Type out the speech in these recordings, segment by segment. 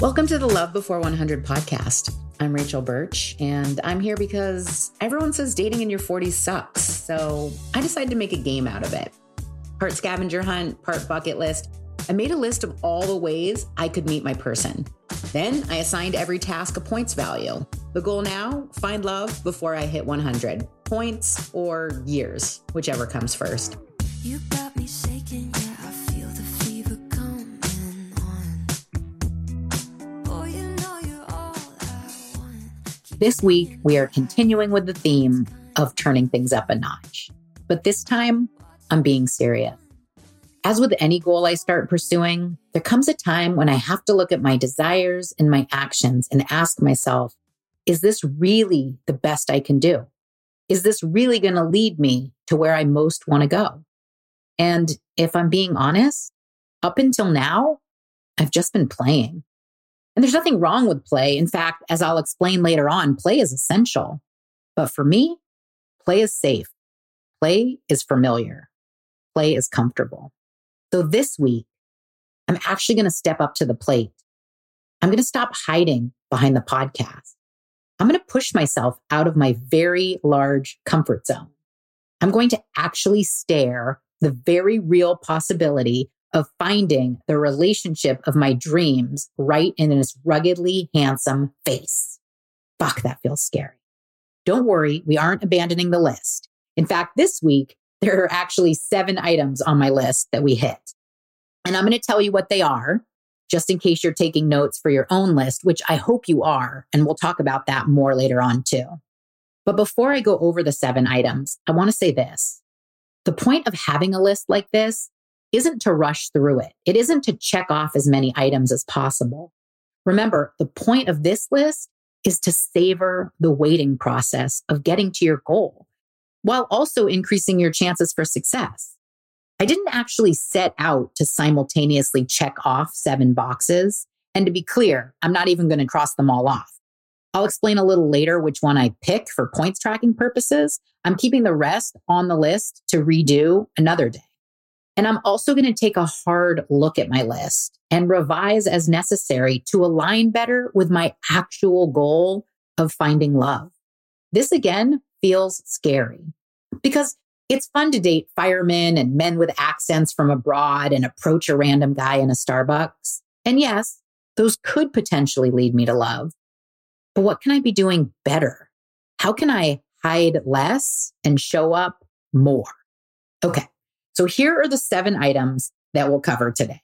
Welcome to the Love Before 100 podcast. I'm Rachel Birch, and I'm here because everyone says dating in your 40s sucks. So I decided to make a game out of it. Part scavenger hunt, part bucket list. I made a list of all the ways I could meet my person. Then I assigned every task a points value. The goal now find love before I hit 100 points or years, whichever comes first. This week, we are continuing with the theme of turning things up a notch. But this time, I'm being serious. As with any goal I start pursuing, there comes a time when I have to look at my desires and my actions and ask myself, is this really the best I can do? Is this really going to lead me to where I most want to go? And if I'm being honest, up until now, I've just been playing. And there's nothing wrong with play. In fact, as I'll explain later on, play is essential. But for me, play is safe. Play is familiar. Play is comfortable. So this week, I'm actually going to step up to the plate. I'm going to stop hiding behind the podcast. I'm going to push myself out of my very large comfort zone. I'm going to actually stare the very real possibility of finding the relationship of my dreams right in this ruggedly handsome face. Fuck, that feels scary. Don't worry, we aren't abandoning the list. In fact, this week, there are actually seven items on my list that we hit. And I'm going to tell you what they are, just in case you're taking notes for your own list, which I hope you are. And we'll talk about that more later on too. But before I go over the seven items, I want to say this. The point of having a list like this isn't to rush through it. It isn't to check off as many items as possible. Remember, the point of this list is to savor the waiting process of getting to your goal while also increasing your chances for success. I didn't actually set out to simultaneously check off seven boxes. And to be clear, I'm not even going to cross them all off. I'll explain a little later which one I pick for points tracking purposes. I'm keeping the rest on the list to redo another day. And I'm also going to take a hard look at my list and revise as necessary to align better with my actual goal of finding love. This again feels scary because it's fun to date firemen and men with accents from abroad and approach a random guy in a Starbucks. And yes, those could potentially lead me to love. But what can I be doing better? How can I hide less and show up more? Okay. So here are the seven items that we'll cover today.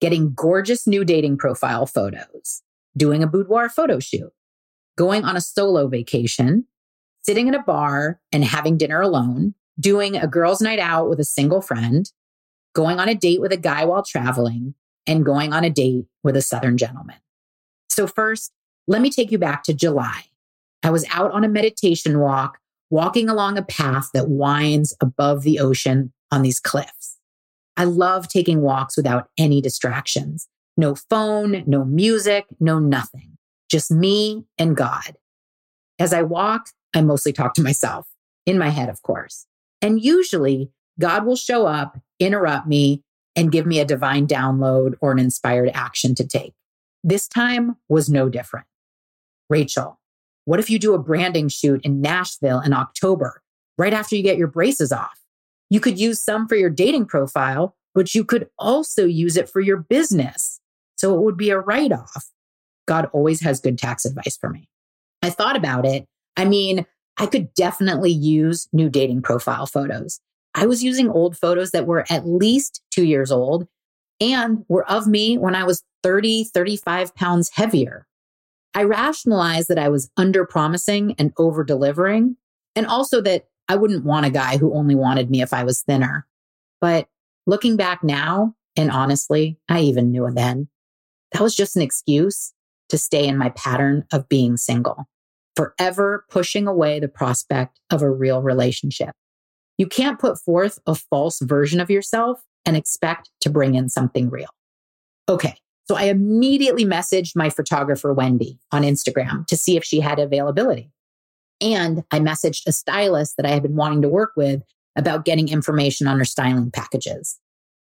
Getting gorgeous new dating profile photos, doing a boudoir photo shoot, going on a solo vacation, sitting in a bar and having dinner alone, doing a girls' night out with a single friend, going on a date with a guy while traveling, and going on a date with a Southern gentleman. So, first, let me take you back to July. I was out on a meditation walk, walking along a path that winds above the ocean on these cliffs. I love taking walks without any distractions. No phone, no music, no nothing. Just me and God. As I walk, I mostly talk to myself in my head, of course. And usually God will show up, interrupt me, and give me a divine download or an inspired action to take. This time was no different. Rachel, what if you do a branding shoot in Nashville in October, right after you get your braces off? You could use some for your dating profile, but you could also use it for your business. So it would be a write off. God always has good tax advice for me. I thought about it I mean, I could definitely use new dating profile photos. I was using old photos that were at least two years old and were of me when I was 30, 35 pounds heavier. I rationalized that I was under promising and over delivering, and also that I wouldn't want a guy who only wanted me if I was thinner. But looking back now, and honestly, I even knew then, that was just an excuse to stay in my pattern of being single forever pushing away the prospect of a real relationship. You can't put forth a false version of yourself and expect to bring in something real. Okay. So I immediately messaged my photographer, Wendy, on Instagram to see if she had availability. And I messaged a stylist that I had been wanting to work with about getting information on her styling packages.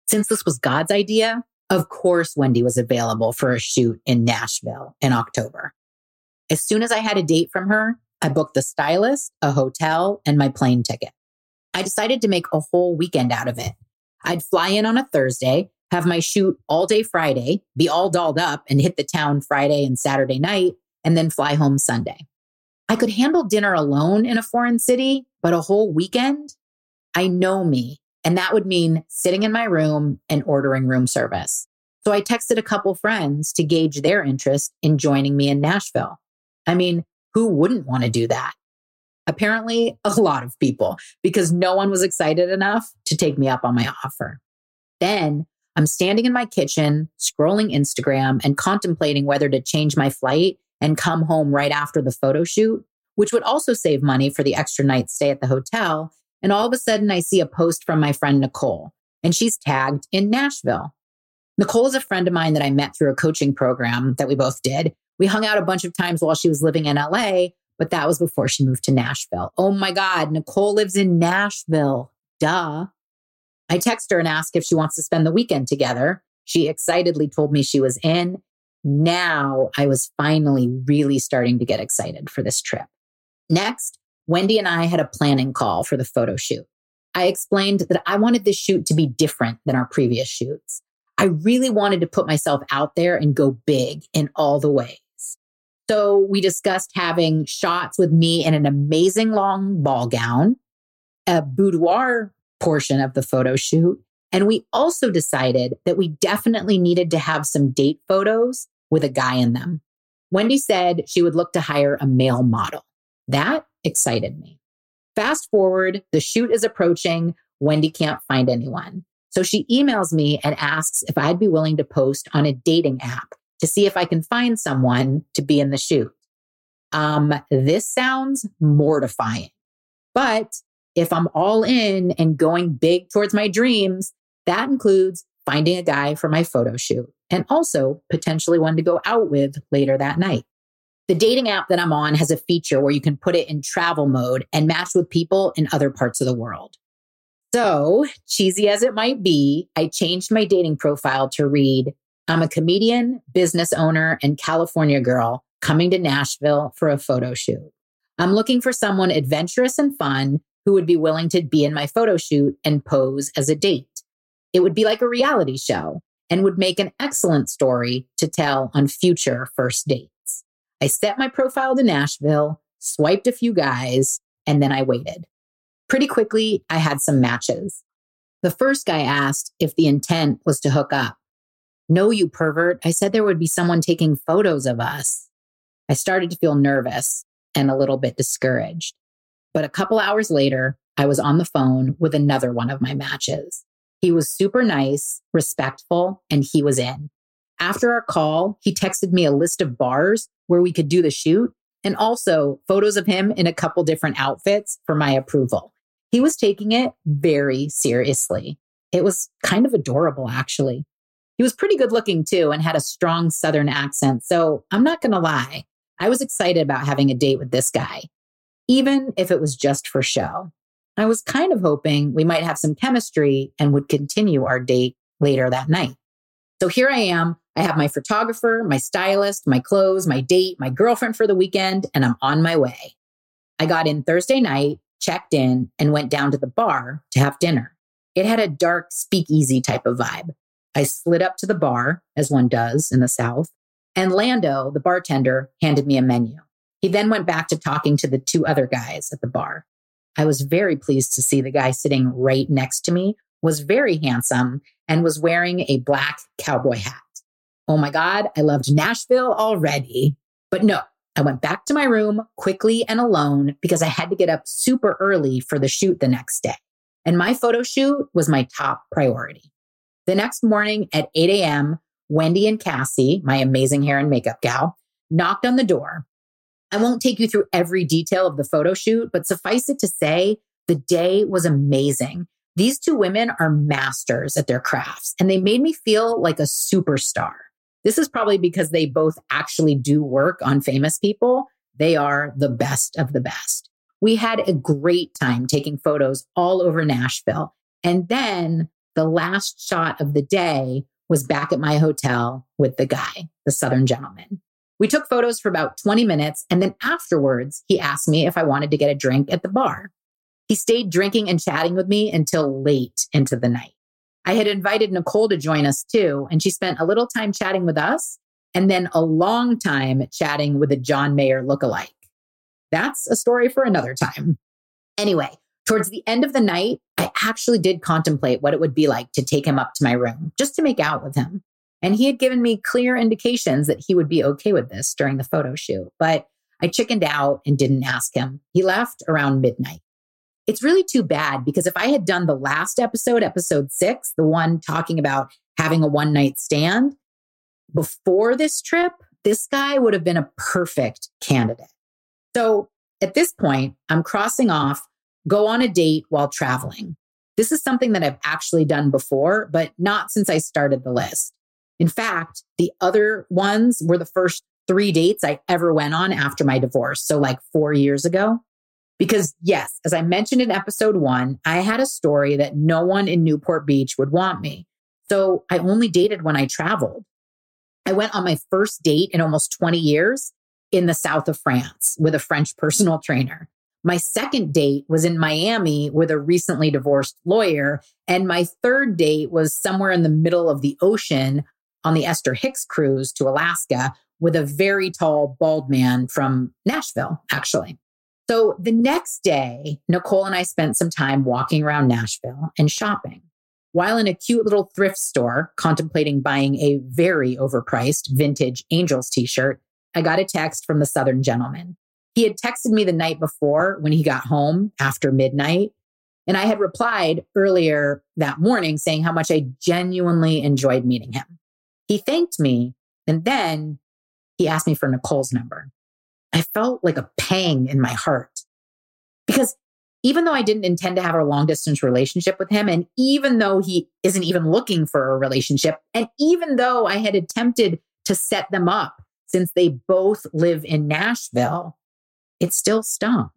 Since this was God's idea, Of course, Wendy was available for a shoot in Nashville in October. As soon as I had a date from her, I booked the stylist, a hotel, and my plane ticket. I decided to make a whole weekend out of it. I'd fly in on a Thursday, have my shoot all day Friday, be all dolled up and hit the town Friday and Saturday night, and then fly home Sunday. I could handle dinner alone in a foreign city, but a whole weekend? I know me. And that would mean sitting in my room and ordering room service. So I texted a couple friends to gauge their interest in joining me in Nashville. I mean, who wouldn't want to do that? Apparently, a lot of people, because no one was excited enough to take me up on my offer. Then I'm standing in my kitchen, scrolling Instagram and contemplating whether to change my flight and come home right after the photo shoot, which would also save money for the extra night stay at the hotel. And all of a sudden, I see a post from my friend Nicole, and she's tagged in Nashville. Nicole is a friend of mine that I met through a coaching program that we both did. We hung out a bunch of times while she was living in LA, but that was before she moved to Nashville. Oh my God, Nicole lives in Nashville. Duh. I text her and ask if she wants to spend the weekend together. She excitedly told me she was in. Now I was finally really starting to get excited for this trip. Next, Wendy and I had a planning call for the photo shoot. I explained that I wanted this shoot to be different than our previous shoots. I really wanted to put myself out there and go big in all the ways. So we discussed having shots with me in an amazing long ball gown, a boudoir portion of the photo shoot. And we also decided that we definitely needed to have some date photos with a guy in them. Wendy said she would look to hire a male model. That excited me. Fast forward, the shoot is approaching. Wendy can't find anyone. So she emails me and asks if I'd be willing to post on a dating app to see if I can find someone to be in the shoot. Um, this sounds mortifying, but if I'm all in and going big towards my dreams, that includes finding a guy for my photo shoot and also potentially one to go out with later that night. The dating app that I'm on has a feature where you can put it in travel mode and match with people in other parts of the world. So, cheesy as it might be, I changed my dating profile to read I'm a comedian, business owner, and California girl coming to Nashville for a photo shoot. I'm looking for someone adventurous and fun who would be willing to be in my photo shoot and pose as a date. It would be like a reality show and would make an excellent story to tell on future first dates. I set my profile to Nashville, swiped a few guys, and then I waited. Pretty quickly, I had some matches. The first guy asked if the intent was to hook up. No, you pervert. I said there would be someone taking photos of us. I started to feel nervous and a little bit discouraged. But a couple hours later, I was on the phone with another one of my matches. He was super nice, respectful, and he was in. After our call, he texted me a list of bars where we could do the shoot and also photos of him in a couple different outfits for my approval. He was taking it very seriously. It was kind of adorable, actually. He was pretty good looking too and had a strong Southern accent. So I'm not going to lie. I was excited about having a date with this guy, even if it was just for show. I was kind of hoping we might have some chemistry and would continue our date later that night. So here I am. I have my photographer, my stylist, my clothes, my date, my girlfriend for the weekend, and I'm on my way. I got in Thursday night, checked in, and went down to the bar to have dinner. It had a dark speakeasy type of vibe. I slid up to the bar, as one does in the South, and Lando, the bartender, handed me a menu. He then went back to talking to the two other guys at the bar. I was very pleased to see the guy sitting right next to me was very handsome and was wearing a black cowboy hat. Oh my God, I loved Nashville already. But no, I went back to my room quickly and alone because I had to get up super early for the shoot the next day. And my photo shoot was my top priority. The next morning at 8 a.m., Wendy and Cassie, my amazing hair and makeup gal, knocked on the door. I won't take you through every detail of the photo shoot, but suffice it to say, the day was amazing. These two women are masters at their crafts, and they made me feel like a superstar. This is probably because they both actually do work on famous people. They are the best of the best. We had a great time taking photos all over Nashville. And then the last shot of the day was back at my hotel with the guy, the Southern gentleman. We took photos for about 20 minutes. And then afterwards, he asked me if I wanted to get a drink at the bar. He stayed drinking and chatting with me until late into the night. I had invited Nicole to join us too, and she spent a little time chatting with us and then a long time chatting with a John Mayer lookalike. That's a story for another time. Anyway, towards the end of the night, I actually did contemplate what it would be like to take him up to my room just to make out with him. And he had given me clear indications that he would be okay with this during the photo shoot, but I chickened out and didn't ask him. He left around midnight. It's really too bad because if I had done the last episode, episode six, the one talking about having a one night stand before this trip, this guy would have been a perfect candidate. So at this point, I'm crossing off go on a date while traveling. This is something that I've actually done before, but not since I started the list. In fact, the other ones were the first three dates I ever went on after my divorce. So, like four years ago. Because, yes, as I mentioned in episode one, I had a story that no one in Newport Beach would want me. So, I only dated when I traveled. I went on my first date in almost 20 years in the south of France with a French personal trainer. My second date was in Miami with a recently divorced lawyer. And my third date was somewhere in the middle of the ocean on the Esther Hicks cruise to Alaska with a very tall, bald man from Nashville, actually. So the next day, Nicole and I spent some time walking around Nashville and shopping. While in a cute little thrift store contemplating buying a very overpriced vintage Angels t shirt, I got a text from the Southern gentleman. He had texted me the night before when he got home after midnight. And I had replied earlier that morning saying how much I genuinely enjoyed meeting him. He thanked me and then he asked me for Nicole's number. I felt like a pang in my heart because even though I didn't intend to have a long distance relationship with him, and even though he isn't even looking for a relationship, and even though I had attempted to set them up since they both live in Nashville, it still stung.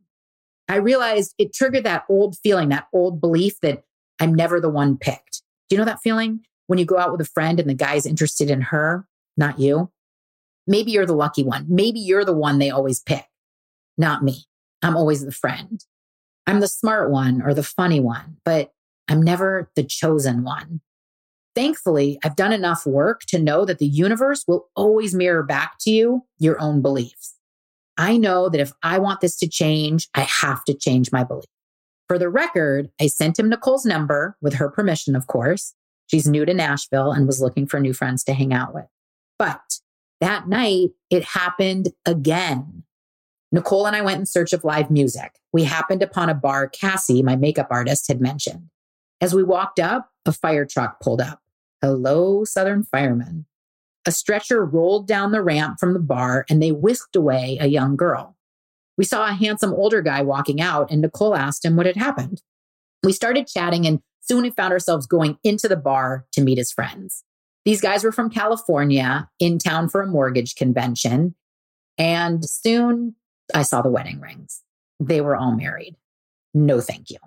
I realized it triggered that old feeling, that old belief that I'm never the one picked. Do you know that feeling? When you go out with a friend and the guy's interested in her, not you. Maybe you're the lucky one. Maybe you're the one they always pick, not me. I'm always the friend. I'm the smart one or the funny one, but I'm never the chosen one. Thankfully, I've done enough work to know that the universe will always mirror back to you your own beliefs. I know that if I want this to change, I have to change my belief. For the record, I sent him Nicole's number with her permission, of course. She's new to Nashville and was looking for new friends to hang out with. But that night, it happened again. Nicole and I went in search of live music. We happened upon a bar Cassie, my makeup artist, had mentioned. As we walked up, a fire truck pulled up. Hello, Southern firemen. A stretcher rolled down the ramp from the bar and they whisked away a young girl. We saw a handsome older guy walking out and Nicole asked him what had happened. We started chatting and Soon we found ourselves going into the bar to meet his friends. These guys were from California, in town for a mortgage convention. And soon I saw the wedding rings. They were all married. No, thank you.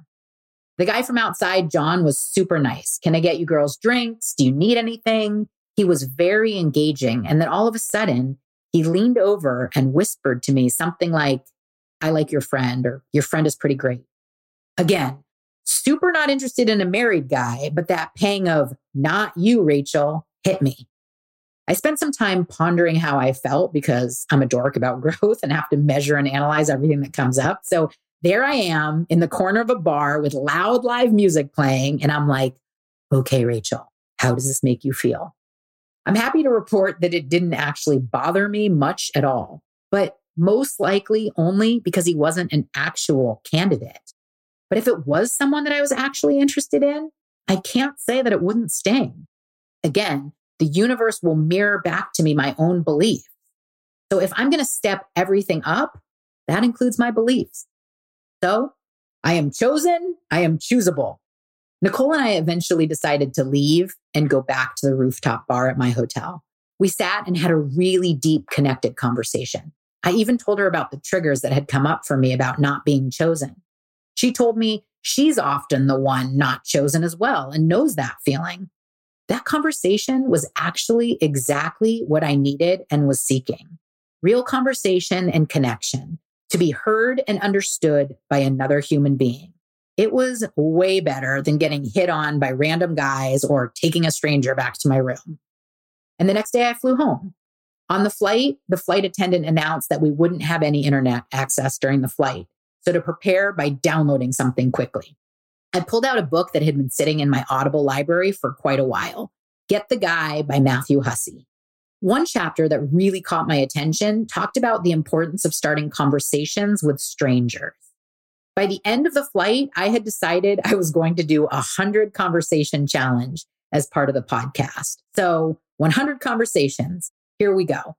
The guy from outside, John, was super nice. Can I get you girls drinks? Do you need anything? He was very engaging. And then all of a sudden, he leaned over and whispered to me something like, I like your friend, or your friend is pretty great. Again, super not interested in a married guy, but that pang of not you, Rachel, hit me. I spent some time pondering how I felt because I'm a dork about growth and have to measure and analyze everything that comes up. So there I am in the corner of a bar with loud live music playing. And I'm like, okay, Rachel, how does this make you feel? I'm happy to report that it didn't actually bother me much at all, but most likely only because he wasn't an actual candidate. But if it was someone that I was actually interested in, I can't say that it wouldn't sting. Again, the universe will mirror back to me my own beliefs. So if I'm going to step everything up, that includes my beliefs. So I am chosen. I am choosable. Nicole and I eventually decided to leave and go back to the rooftop bar at my hotel. We sat and had a really deep connected conversation. I even told her about the triggers that had come up for me about not being chosen. She told me she's often the one not chosen as well and knows that feeling. that conversation was actually exactly what I needed and was seeking real conversation and connection to be heard and understood by another human being. It was way better than getting hit on by random guys or taking a stranger back to my room. And the next day I flew home. On the flight, the flight attendant announced that we wouldn't have any internet access during the flight. So to prepare by downloading something quickly. I pulled out a book that had been sitting in my Audible library for quite a while Get the Guy by Matthew Hussey. One chapter that really caught my attention talked about the importance of starting conversations with strangers. By the end of the flight, I had decided I was going to do a 100 conversation challenge as part of the podcast. So 100 conversations. Here we go.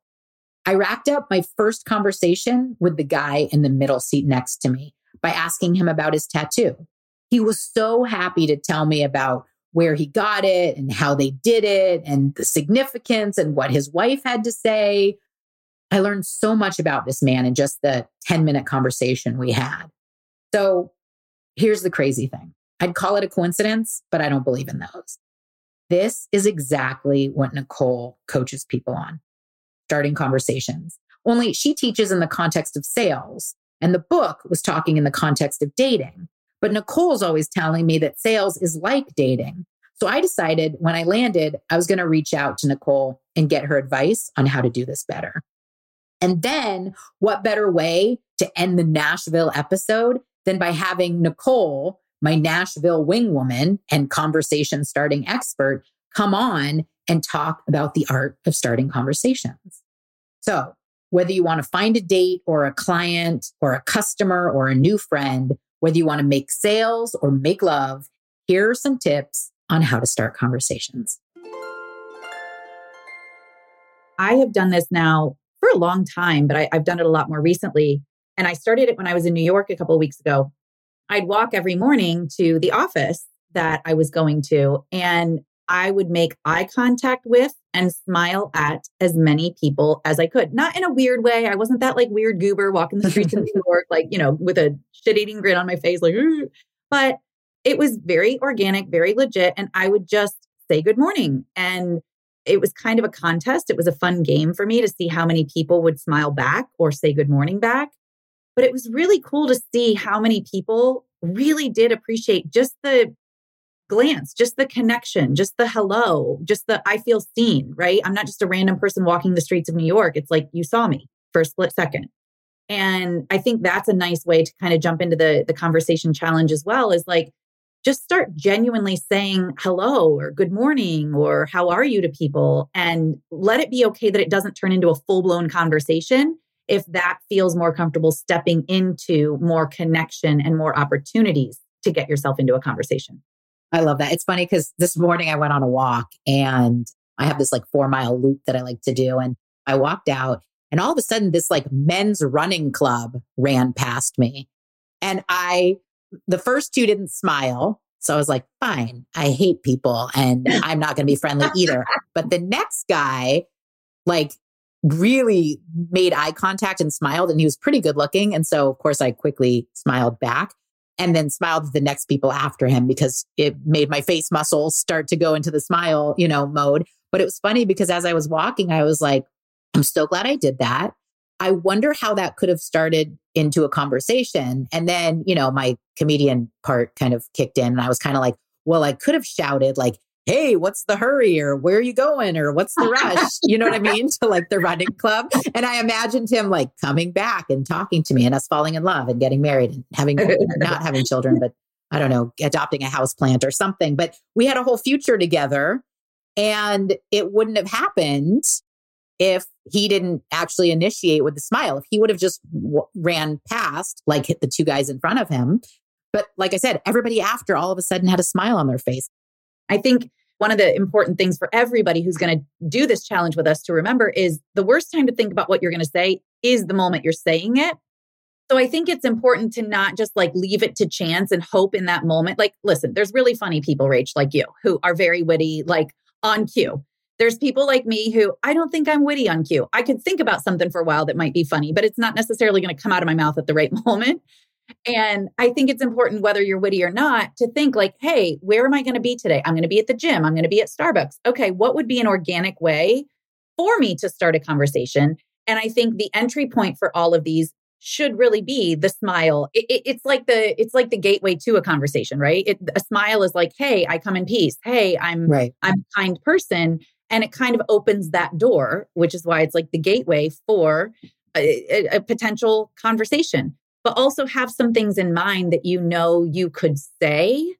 I racked up my first conversation with the guy in the middle seat next to me by asking him about his tattoo. He was so happy to tell me about where he got it and how they did it and the significance and what his wife had to say. I learned so much about this man in just the 10 minute conversation we had. So here's the crazy thing I'd call it a coincidence, but I don't believe in those. This is exactly what Nicole coaches people on starting conversations. Only she teaches in the context of sales, and the book was talking in the context of dating. But Nicole's always telling me that sales is like dating. So I decided when I landed, I was going to reach out to Nicole and get her advice on how to do this better. And then, what better way to end the Nashville episode than by having Nicole, my Nashville wingwoman and conversation starting expert, come on and talk about the art of starting conversations. So, whether you want to find a date or a client or a customer or a new friend, whether you want to make sales or make love, here are some tips on how to start conversations. I have done this now for a long time, but I, have done it a lot more recently. And I started it when I was in New York a couple of weeks ago. I'd walk every morning to the office that I was going to, and I would make eye contact with and smile at as many people as I could. Not in a weird way. I wasn't that like weird goober walking the streets of New York, like, you know, with a shit eating grin on my face, like, but it was very organic, very legit. And I would just say good morning. And it was kind of a contest. It was a fun game for me to see how many people would smile back or say good morning back. But it was really cool to see how many people really did appreciate just the glance, just the connection, just the hello, just the I feel seen, right? I'm not just a random person walking the streets of New York. It's like you saw me for a split second. And I think that's a nice way to kind of jump into the the conversation challenge as well is like just start genuinely saying hello or good morning or how are you to people and let it be okay that it doesn't turn into a full-blown conversation if that feels more comfortable stepping into more connection and more opportunities to get yourself into a conversation. I love that. It's funny because this morning I went on a walk and I have this like four mile loop that I like to do. And I walked out and all of a sudden this like men's running club ran past me. And I, the first two didn't smile. So I was like, fine, I hate people and I'm not going to be friendly either. But the next guy, like, really made eye contact and smiled and he was pretty good looking. And so, of course, I quickly smiled back and then smiled at the next people after him because it made my face muscles start to go into the smile, you know, mode. But it was funny because as I was walking, I was like, I'm so glad I did that. I wonder how that could have started into a conversation. And then, you know, my comedian part kind of kicked in and I was kind of like, well, I could have shouted like, hey, what's the hurry? Or where are you going? Or what's the rush? You know what I mean? To like the running club. And I imagined him like coming back and talking to me and us falling in love and getting married and having, not having children, but I don't know, adopting a house plant or something. But we had a whole future together and it wouldn't have happened if he didn't actually initiate with the smile. If he would have just w- ran past, like hit the two guys in front of him. But like I said, everybody after all of a sudden had a smile on their face. I think one of the important things for everybody who's going to do this challenge with us to remember is the worst time to think about what you're going to say is the moment you're saying it. So I think it's important to not just like leave it to chance and hope in that moment. Like, listen, there's really funny people, Rach, like you, who are very witty, like on cue. There's people like me who I don't think I'm witty on cue. I could think about something for a while that might be funny, but it's not necessarily going to come out of my mouth at the right moment. And I think it's important, whether you're witty or not, to think like, hey, where am I going to be today? I'm going to be at the gym. I'm going to be at Starbucks. Okay, what would be an organic way for me to start a conversation? And I think the entry point for all of these should really be the smile. It, it, it's like the it's like the gateway to a conversation, right? It, a smile is like, "Hey, I come in peace. Hey, I'm right. I'm a kind person," and it kind of opens that door, which is why it's like the gateway for a, a, a potential conversation. But also have some things in mind that you know you could say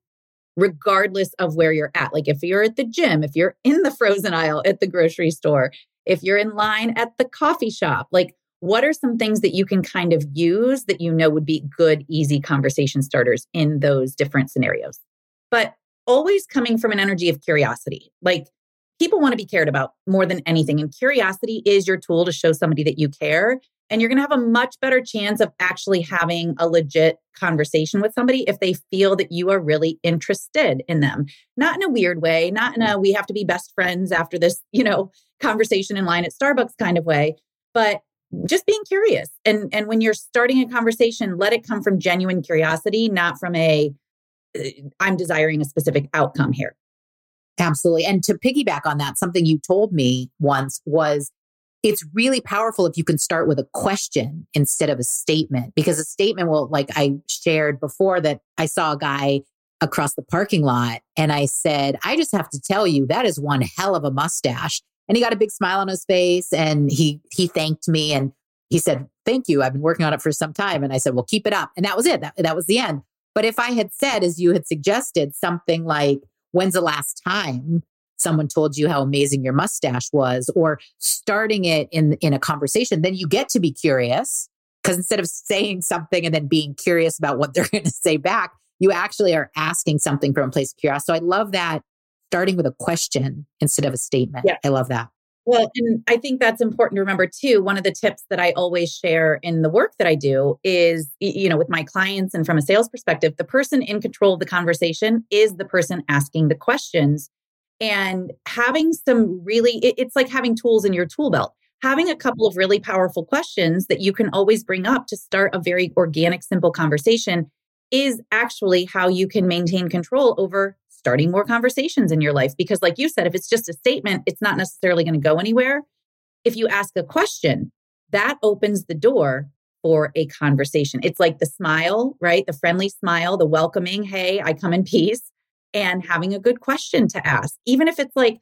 regardless of where you're at. Like if you're at the gym, if you're in the frozen aisle at the grocery store, if you're in line at the coffee shop, like what are some things that you can kind of use that you know would be good, easy conversation starters in those different scenarios? But always coming from an energy of curiosity. Like people want to be cared about more than anything. And curiosity is your tool to show somebody that you care. And you're going to have a much better chance of actually having a legit conversation with somebody if they feel that you are really interested in them. Not in a weird way, not in a we have to be best friends after this, you know, conversation in line at Starbucks kind of way, but just being curious. And and when you're starting a conversation, let it come from genuine curiosity, not from a uh, I'm desiring a specific outcome here. Absolutely. And to piggyback on that, something you told me once was it's really powerful if you can start with a question instead of a statement because a statement will like I shared before that I saw a guy across the parking lot and I said, I just have to tell you that is one hell of a mustache. And he got a big smile on his face and he he thanked me and he said thank you. I've been working on it for some time. And i said well keep it up. And that was it. That, that was the end. But if i had said as you had suggested something like when's the last time someone told you how amazing your mustache was or starting it in in a conversation then you get to be curious because instead of saying something and then being curious about what they're going to say back you actually are asking something from a place of curiosity so i love that starting with a question instead of a statement. Yeah. I love that. Well, and I think that's important to remember too. One of the tips that I always share in the work that I do is, you know, with my clients and from a sales perspective, the person in control of the conversation is the person asking the questions. And having some really, it's like having tools in your tool belt. Having a couple of really powerful questions that you can always bring up to start a very organic, simple conversation is actually how you can maintain control over starting more conversations in your life. Because, like you said, if it's just a statement, it's not necessarily going to go anywhere. If you ask a question, that opens the door for a conversation. It's like the smile, right? The friendly smile, the welcoming, hey, I come in peace, and having a good question to ask. Even if it's like,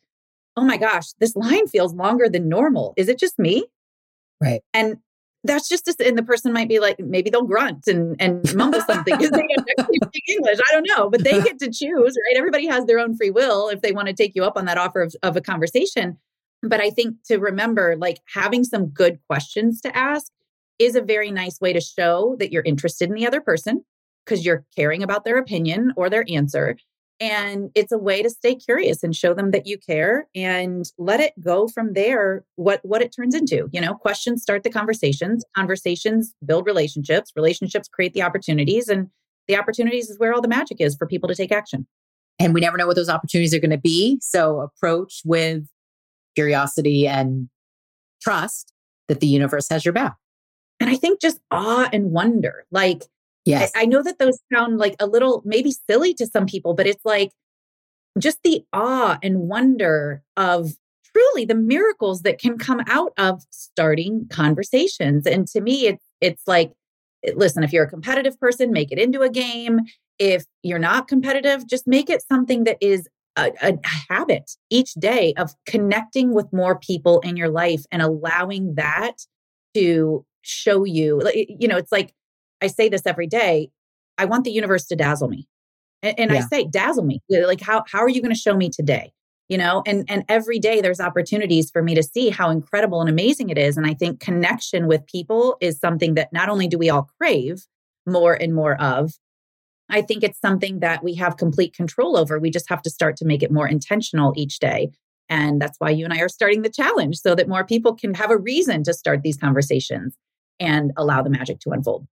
oh my gosh, this line feels longer than normal. Is it just me? Right. And that's just a, and the person might be like maybe they'll grunt and and mumble something because they actually speak English. I don't know, but they get to choose, right? Everybody has their own free will if they want to take you up on that offer of, of a conversation. But I think to remember, like having some good questions to ask is a very nice way to show that you're interested in the other person because you're caring about their opinion or their answer and it's a way to stay curious and show them that you care and let it go from there what what it turns into you know questions start the conversations conversations build relationships relationships create the opportunities and the opportunities is where all the magic is for people to take action. And we never know what those opportunities are going to be so approach with curiosity and trust that the universe has your back. And i think just awe and wonder like Yes. I, I know that those sound like a little maybe silly to some people, but it's like just the awe and wonder of truly the miracles that can come out of starting conversations. And to me, it's it's like, listen, if you're a competitive person, make it into a game. If you're not competitive, just make it something that is a, a, habit each day of connecting with more people in your life and allowing that to show you. You know, it's like I say this every day. I want the universe to dazzle me. And, and yeah. I say, dazzle me. Like, how, how are you going to show me today? You know, and, and every day there's opportunities for me to see how incredible and amazing it is. And I think connection with people is something that not only do we all crave more and more of, I think it's something that we have complete control over. We just have to start to make it more intentional each day. And that's why you and I are starting the challenge so that more people can have a reason to start these conversations and allow the magic to unfold.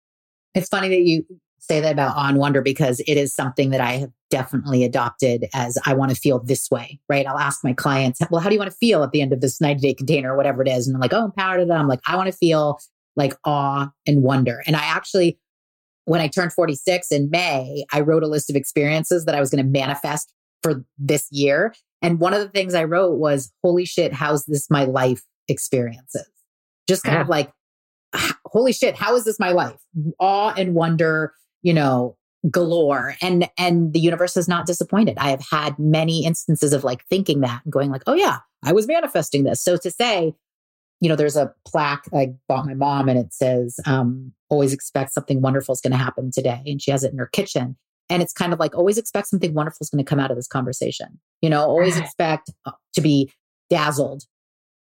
It's funny that you say that about on wonder because it is something that I have definitely adopted as I want to feel this way, right? I'll ask my clients, well, how do you want to feel at the end of this 90 day container or whatever it is? And I'm like, oh, empowered. I'm like, I want to feel like awe and wonder. And I actually, when I turned 46 in May, I wrote a list of experiences that I was going to manifest for this year. And one of the things I wrote was, holy shit, how's this my life experiences? Just kind yeah. of like, holy shit, how is this my life? Awe and wonder, you know, galore. And and the universe has not disappointed. I have had many instances of like thinking that and going like, oh yeah, I was manifesting this. So to say, you know, there's a plaque I bought my mom and it says, um, always expect something wonderful is going to happen today. And she has it in her kitchen. And it's kind of like always expect something wonderful is going to come out of this conversation. You know, always expect uh, to be dazzled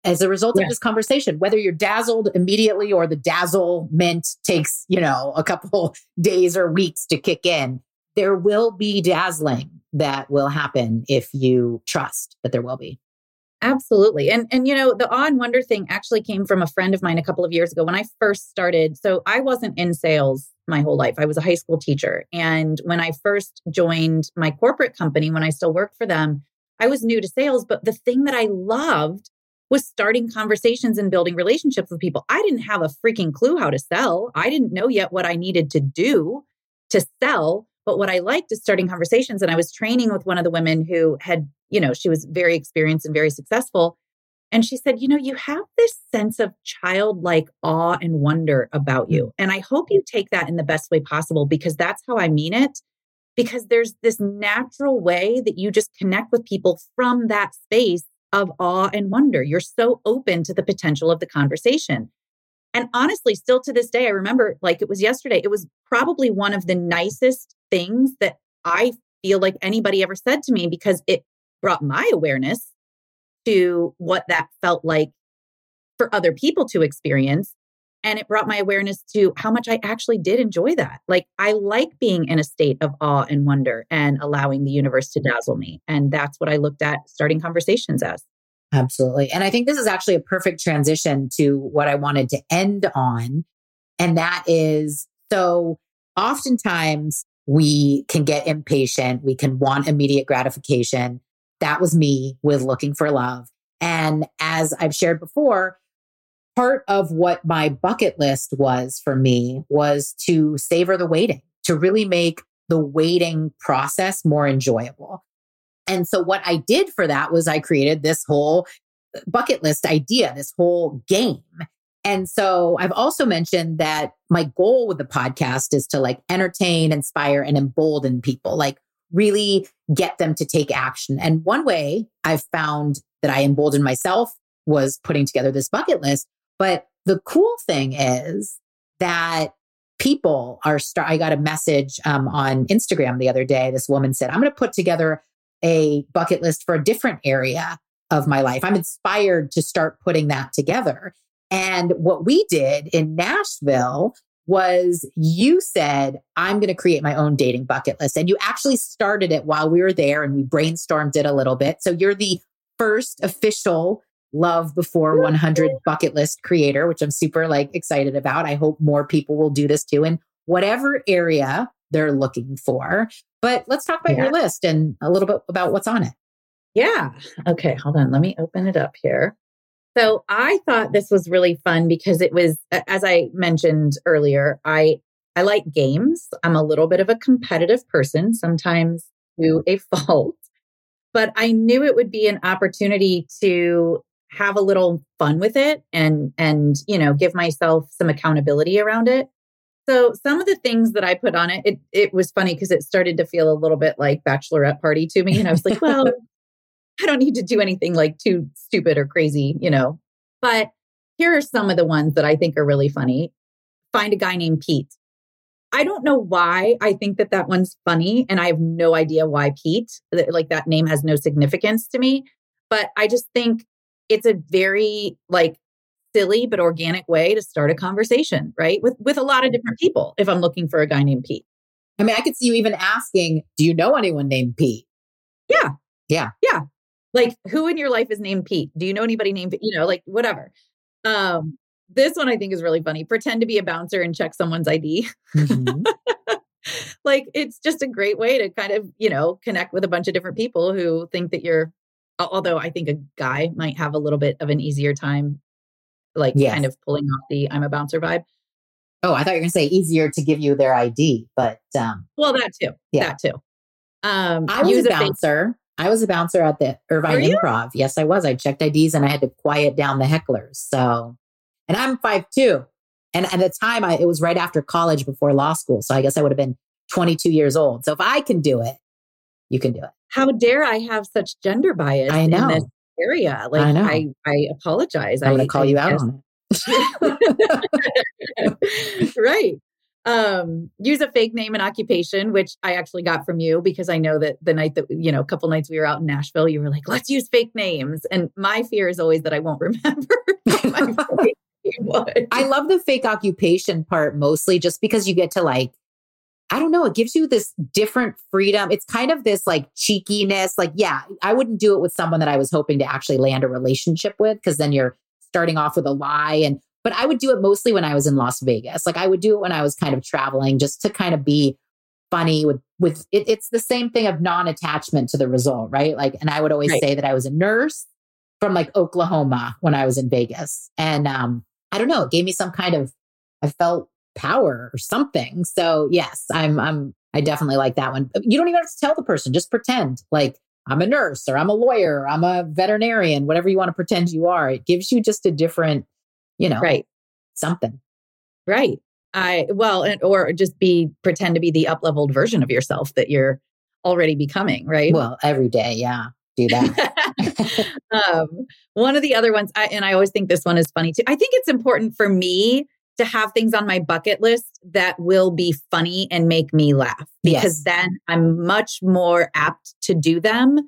as a result yeah. of this conversation, whether you're dazzled immediately or the dazzle mint takes, you know, a couple days or weeks to kick in, there will be dazzling that will happen if you trust that there will be. Absolutely. And and you know, the awe and wonder thing actually came from a friend of mine a couple of years ago when I first started. So I wasn't in sales my whole life. I was a high school teacher. And when I first joined my corporate company, when I still worked for them, I was new to sales, but the thing that I loved was starting conversations and building relationships with people. I didn't have a freaking clue how to sell. I didn't know yet what I needed to do to sell. But what I liked is starting conversations. And I was training with one of the women who had, you know, she was very experienced and very successful. And she said, You know, you have this sense of childlike awe and wonder about you. And I hope you take that in the best way possible because that's how I mean it. Because there's this natural way that you just connect with people from that space of awe and wonder. You're so open to the potential of the conversation. And honestly, still to this day, I remember like it was yesterday, it was probably one of the nicest things that I feel like anybody ever said to me because it brought my awareness to what that felt like for other people to experience. And it brought my awareness to how much I actually did enjoy that. Like, I like being in a state of awe and wonder and allowing the universe to dazzle me. And that's what I looked at starting conversations as. Absolutely. And I think this is actually a perfect transition to what I wanted to end on. And that is so oftentimes we can get impatient, we can want immediate gratification. That was me with looking for love. And as I've shared before, part of what my bucket list was for me was to savor the waiting, to really make the waiting process more enjoyable. And so what I did for that was I created this whole bucket list idea, this whole game. And so I've also mentioned that my goal with the podcast is to like entertain, inspire, and embolden people, like really get them to take action. And one way I've found that I emboldened myself was putting together this bucket list but the cool thing is that people are start i got a message um, on instagram the other day. This woman said i'm going to put together a bucket list for a different area of my life. I'm inspired to start putting that together. And what we did in nashville was you said i'm going to create my own dating bucket list. And you actually started it while we were there and we brainstormed it a little bit. So you're the first official love before 100 bucket list creator, which I'm super like excited about. I hope more people will do this too in whatever area they're looking for. But let's talk about yeah. your list and a little bit about what's on it. Yeah. Okay. Hold on. Let me open it up here. So I thought this was really fun because it was, as I mentioned earlier, I I like games. I'm a little bit of a competitive person, sometimes to a fault, but I knew it would be an opportunity to have a little fun with it and and you know give myself some accountability around it. So some of the things that i put on it it, it was funny because it started to feel a little bit like bachelorette party to me and i was like well i don't need to do anything like too stupid or crazy you know? But here are some of the ones that i think are really funny. Find a guy named pete. I don't know why I think that that one's funny, and I have no idea why Pete. Like that name has no significance to me, but I just think it's a very like silly but organic way to start a conversation, right? With with a lot of different people if I'm looking for a guy named Pete. I mean, I could see you even asking, "Do you know anyone named Pete?" Yeah. Yeah. Yeah. Like who in your life is named Pete? Do you know anybody named Pete? You know, like whatever. Um this one I think is really funny. Pretend to be a bouncer and check someone's ID. Mm-hmm. like it's just a great way to kind of, you know, connect with a bunch of different people who think that you're although I think a guy might have a little bit of an easier time, like yes. kind of pulling off the I'm a bouncer vibe. Oh, I thought you were going to say easier to give you their ID, but um, well, that too. Yeah. That too. Um, I was a bouncer. I was a bouncer at the Irvine? Improv. Yes, I was. I checked IDs and I had to quiet down the hecklers. So, and I'm five two, and at the time, I it was right after college before law school. So I guess I would have been 22 years old. So if I can do it, you can do it. How dare I have such gender bias I in this area? Like I know. I, I apologize. I'm gonna call I you out on right. Um, use a fake name and occupation, which I actually got from you because I know that the night that, you know, a couple nights we were out in Nashville, you were like, let's use fake names. And my fear is always that I won't remember what my fake name was. I love the fake occupation part mostly just because you get to like, I don't know, it gives you this different freedom. It's kind of this like cheekiness. Like, yeah, I wouldn't do it with someone that I was hoping to actually land a relationship with because then you're starting off with a lie. And, but I would do it mostly when I was in Las Vegas. Like, I would do it when I was kind of traveling just to kind of be funny with, with it, it's the same thing of non attachment to the result, right? Like, and I would always Right. say that I was a nurse from like Oklahoma when I was in Vegas. And, um, I don't know, it gave me some kind of, I felt power or something. So yes, I'm, I'm, I definitely like that one. You don't even have to tell the person, just pretend like I'm a nurse or I'm a lawyer, or I'm a veterinarian, whatever you want to pretend you are. It gives you just a different, you know, Right. something. Right. I, well, and, or just be, pretend to be the up leveled version of yourself that you're already becoming. Right. Well, every day. Yeah. Do that. um, one of the other ones, I, and I always think this one is funny too. I think it's important for me to have things on my bucket list that will be funny and make me laugh because Yes. then I'm much more apt to do them.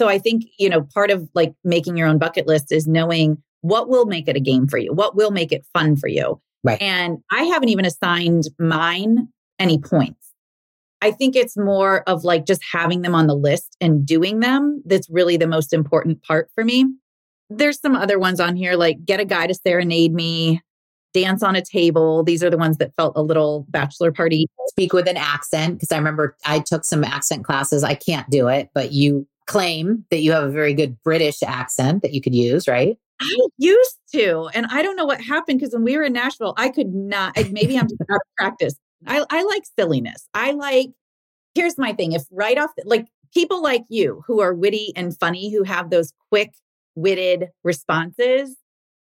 So I think, you know, part of like making your own bucket list is knowing what will make it a game for you, what will make it fun for you. Right. And I haven't even assigned mine any points. I think it's more of like just having them on the list and doing them that's really the most important part for me. There's some other ones on here like get a guy to serenade me, dance on a table. These are the ones that felt a little bachelor party. Speak with an accent because I remember I took some accent classes. I can't do it, but you claim that you have a very good British accent that you could use, right? I used to, and I don't know what happened because when we were in Nashville, I could not. Maybe I'm just out of practice. I, I like silliness. I like. Here's my thing: if right off, the, like people like you who are witty and funny, who have those quick witted responses,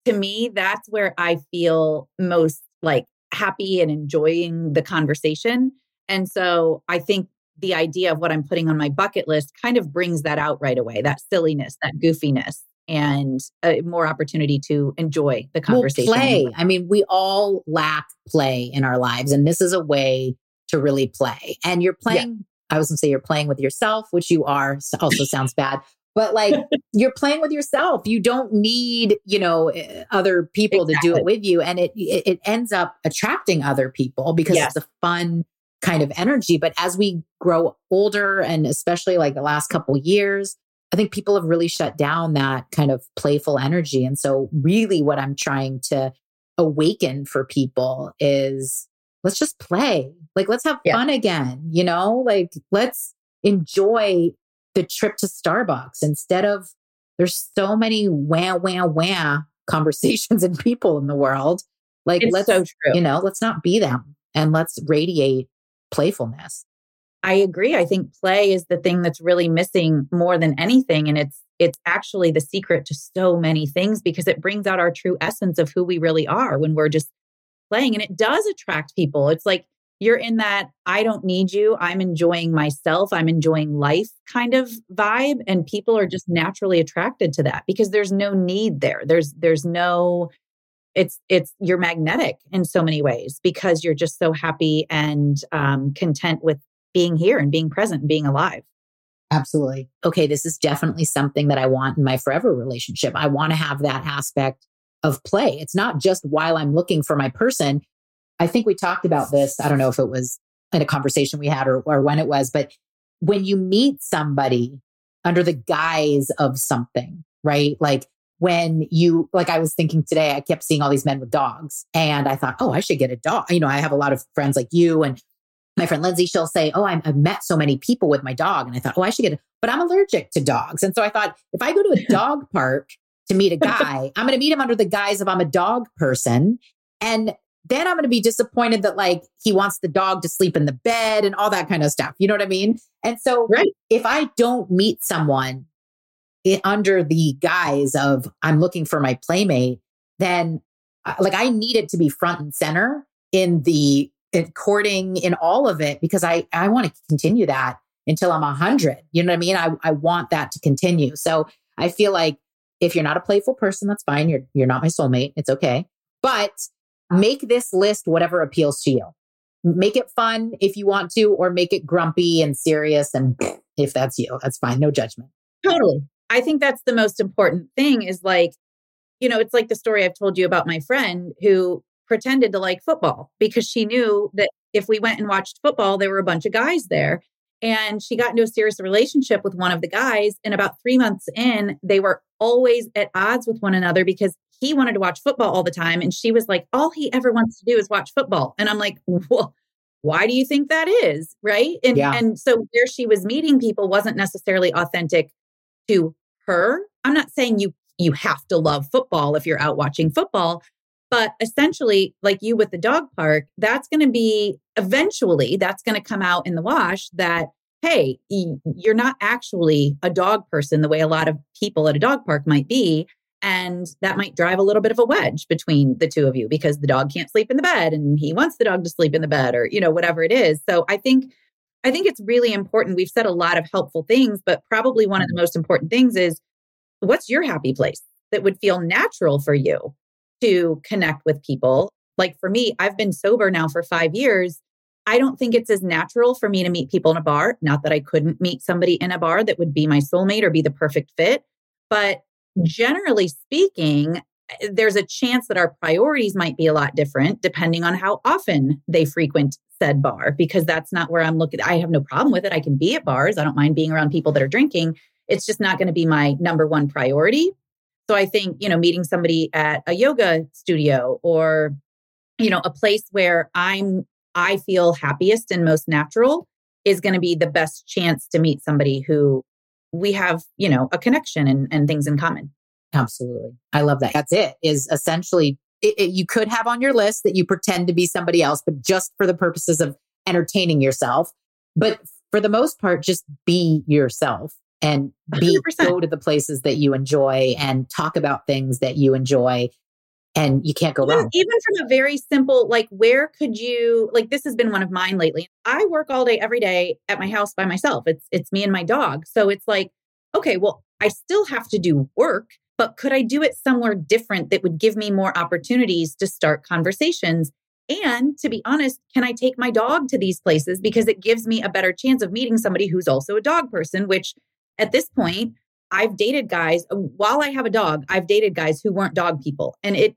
to me, that's where I feel most like happy and enjoying the conversation. And so I think the idea of what I'm putting on my bucket list kind of brings that out right away that silliness, that goofiness, and uh, more opportunity to enjoy the conversation. Well, play. I mean, we all lack play in our lives, and this is a way to really play. And you're playing. I was going to say you're playing with yourself, which you are. Also sounds bad, but like you're playing with yourself. You don't need, you know, eh, other people to do it with you, and it it, it ends up attracting other people because Yes. it's a fun kind of energy. But as we grow older, and especially like the last couple years, I think people have really shut down that kind of playful energy. And so, really, what I'm trying to awaken for people is let's just play. Like, let's have Yeah. fun again, you know? Like, let's enjoy the trip to Starbucks instead of there's so many wah, wah, wah conversations and people in the world. Like, It's let's, so you know, let's not be them and let's radiate playfulness. I agree. I think play is the thing that's really missing more than anything. And it's it's actually the secret to so many things because it brings out our true essence of who we really are when we're just playing. And it does attract people. It's like you're in that I don't need you. I'm enjoying myself. I'm enjoying life kind of vibe. And people are just naturally attracted to that because there's no need there. There's there's no it's it's you're magnetic in so many ways because you're just so happy and um, content with being here and being present and being alive. Absolutely. Okay, this is definitely something that I want in my forever relationship. I want to have that aspect of play. It's not just while I'm looking for my person. I think we talked about this. I don't know if it was in a conversation we had or, or when it was, but when you meet somebody under the guise of something, right? Like when you, like I was thinking today, I kept seeing all these men with dogs and I thought, oh, I should get a dog. You know, I have a lot of friends like you and my friend Lindsay, she'll say, Oh, I'm, I've met so many people with my dog. And I thought, Oh, I should get it. But I'm allergic to dogs. And so I thought, if I go to a dog park to meet a guy, I'm going to meet him under the guise of I'm a dog person. And then I'm going to be disappointed that like he wants the dog to sleep in the bed and all that kind of stuff. You know what I mean? And so right. if I don't meet someone it, under the guise of I'm looking for my playmate, then uh, like I need it to be front and center in the in courting in all of it because I I want to continue that until I'm a hundred. You know what I mean? I I want that to continue. So I feel like if you're not a playful person, that's fine. You're you're not my soulmate. It's okay. But make this list whatever appeals to you. Make it fun if you want to, or make it grumpy and serious. And if that's you, that's fine. No judgment. Totally. I think that's the most important thing is like, you know, it's like the story I've told you about my friend who pretended to like football because she knew that if we went and watched football, there were a bunch of guys there. And she got into a serious relationship with one of the guys. And about three months in, they were always at odds with one another because he wanted to watch football all the time. And she was like, all he ever wants to do is watch football. And I'm like, well, why do you think that is? Right. And, yeah. and so where she was meeting people wasn't necessarily authentic to her. I'm not saying you you have to love football if you're out watching football, but essentially, like you with the dog park, that's going to be eventually that's going to come out in the wash that, hey, you're not actually a dog person the way a lot of people at a dog park might be. And that might drive a little bit of a wedge between the two of you because the dog can't sleep in the bed and he wants the dog to sleep in the bed or, you know, whatever it is. So I think I think it's really important. We've said a lot of helpful things, but probably one of the mm-hmm. most important things is what's your happy place that would feel natural for you? to connect with people. Like for me, I've been sober now for five years. I don't think it's as natural for me to meet people in a bar. Not that I couldn't meet somebody in a bar that would be my soulmate or be the perfect fit. But generally speaking, eh, there's a chance that our priorities might be a lot different depending on how often they frequent said bar, because that's not where I'm looking. I have no problem with it. I can be at bars. I don't mind being around people that are drinking. It's just not going to be my number one priority. So I think, you know, meeting somebody at a yoga studio or, you know, a place where I'm, I feel happiest and most natural is going to be the best chance to meet somebody who we have, you know, a connection and, and things in common. Absolutely. I love that. That's it, is essentially, it, it, you could have on your list that you pretend to be somebody else, but just for the purposes of entertaining yourself. But for the most part, just be yourself and be 100%. go to the places that you enjoy and talk about things that you enjoy and you can't go even, wrong. Even from a very simple, like, where could you, like, this has been one of mine lately. I work all day, every day at my house by myself. It's, it's me and my dog. So it's like, okay, well, I still have to do work, but could I do it somewhere different that would give me more opportunities to start conversations? And to be honest, can I take my dog to these places because it gives me a better chance of meeting somebody who's also a dog person, which at this point, I've dated guys uh, while I have a dog, I've dated guys who weren't dog people. And it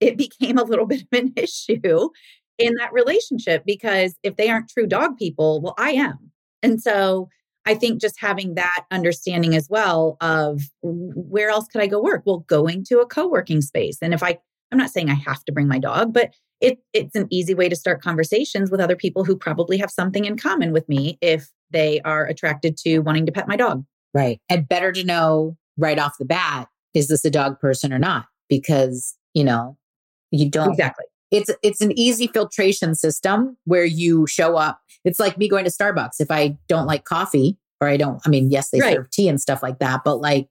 it became a little bit of an issue in that relationship because if they aren't true dog people, well, I am. And so I think just having that understanding as well of where else could I go work? Well, going to a co-working space. And if I I'm not saying I have to bring my dog, but it it's an easy way to start conversations with other people who probably have something in common with me if they are attracted to wanting to pet my dog. Right. And better to know right off the bat, is this a dog person or not? Because, you know, you don't exactly. It's it's an easy filtration system where you show up. It's like me going to Starbucks. If I don't like coffee or I don't, I mean, yes, they right. serve tea and stuff like that, but like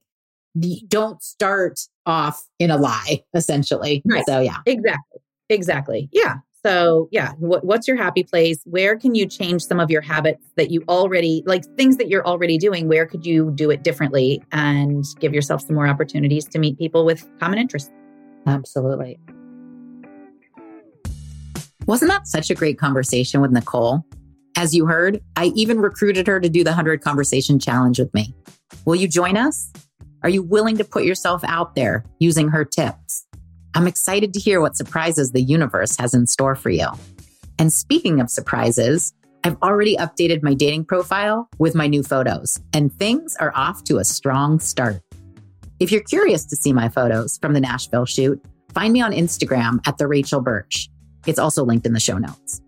don't start off in a lie, essentially. Right. So yeah. Exactly. Exactly. Yeah. So, yeah, what, what's your happy place? Where can you change some of your habits that you already like things that you're already doing? Where could you do it differently and give yourself some more opportunities to meet people with common interests? Absolutely. Wasn't that such a great conversation with Nicole? As you heard, I even recruited her to do the 100 Conversation Challenge with me. Will you join us? Are you willing to put yourself out there using her tips? I'm excited to hear what surprises the universe has in store for you. And speaking of surprises, I've already updated my dating profile with my new photos, and things are off to a strong start. If you're curious to see my photos from the Nashville shoot, find me on Instagram at the Rachel Birch. It's also linked in the show notes.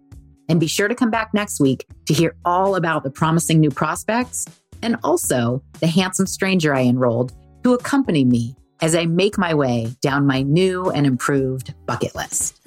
And be sure to come back next week to hear all about the promising new prospects and also the handsome stranger I enrolled to accompany me as I make my way down my new and improved bucket list.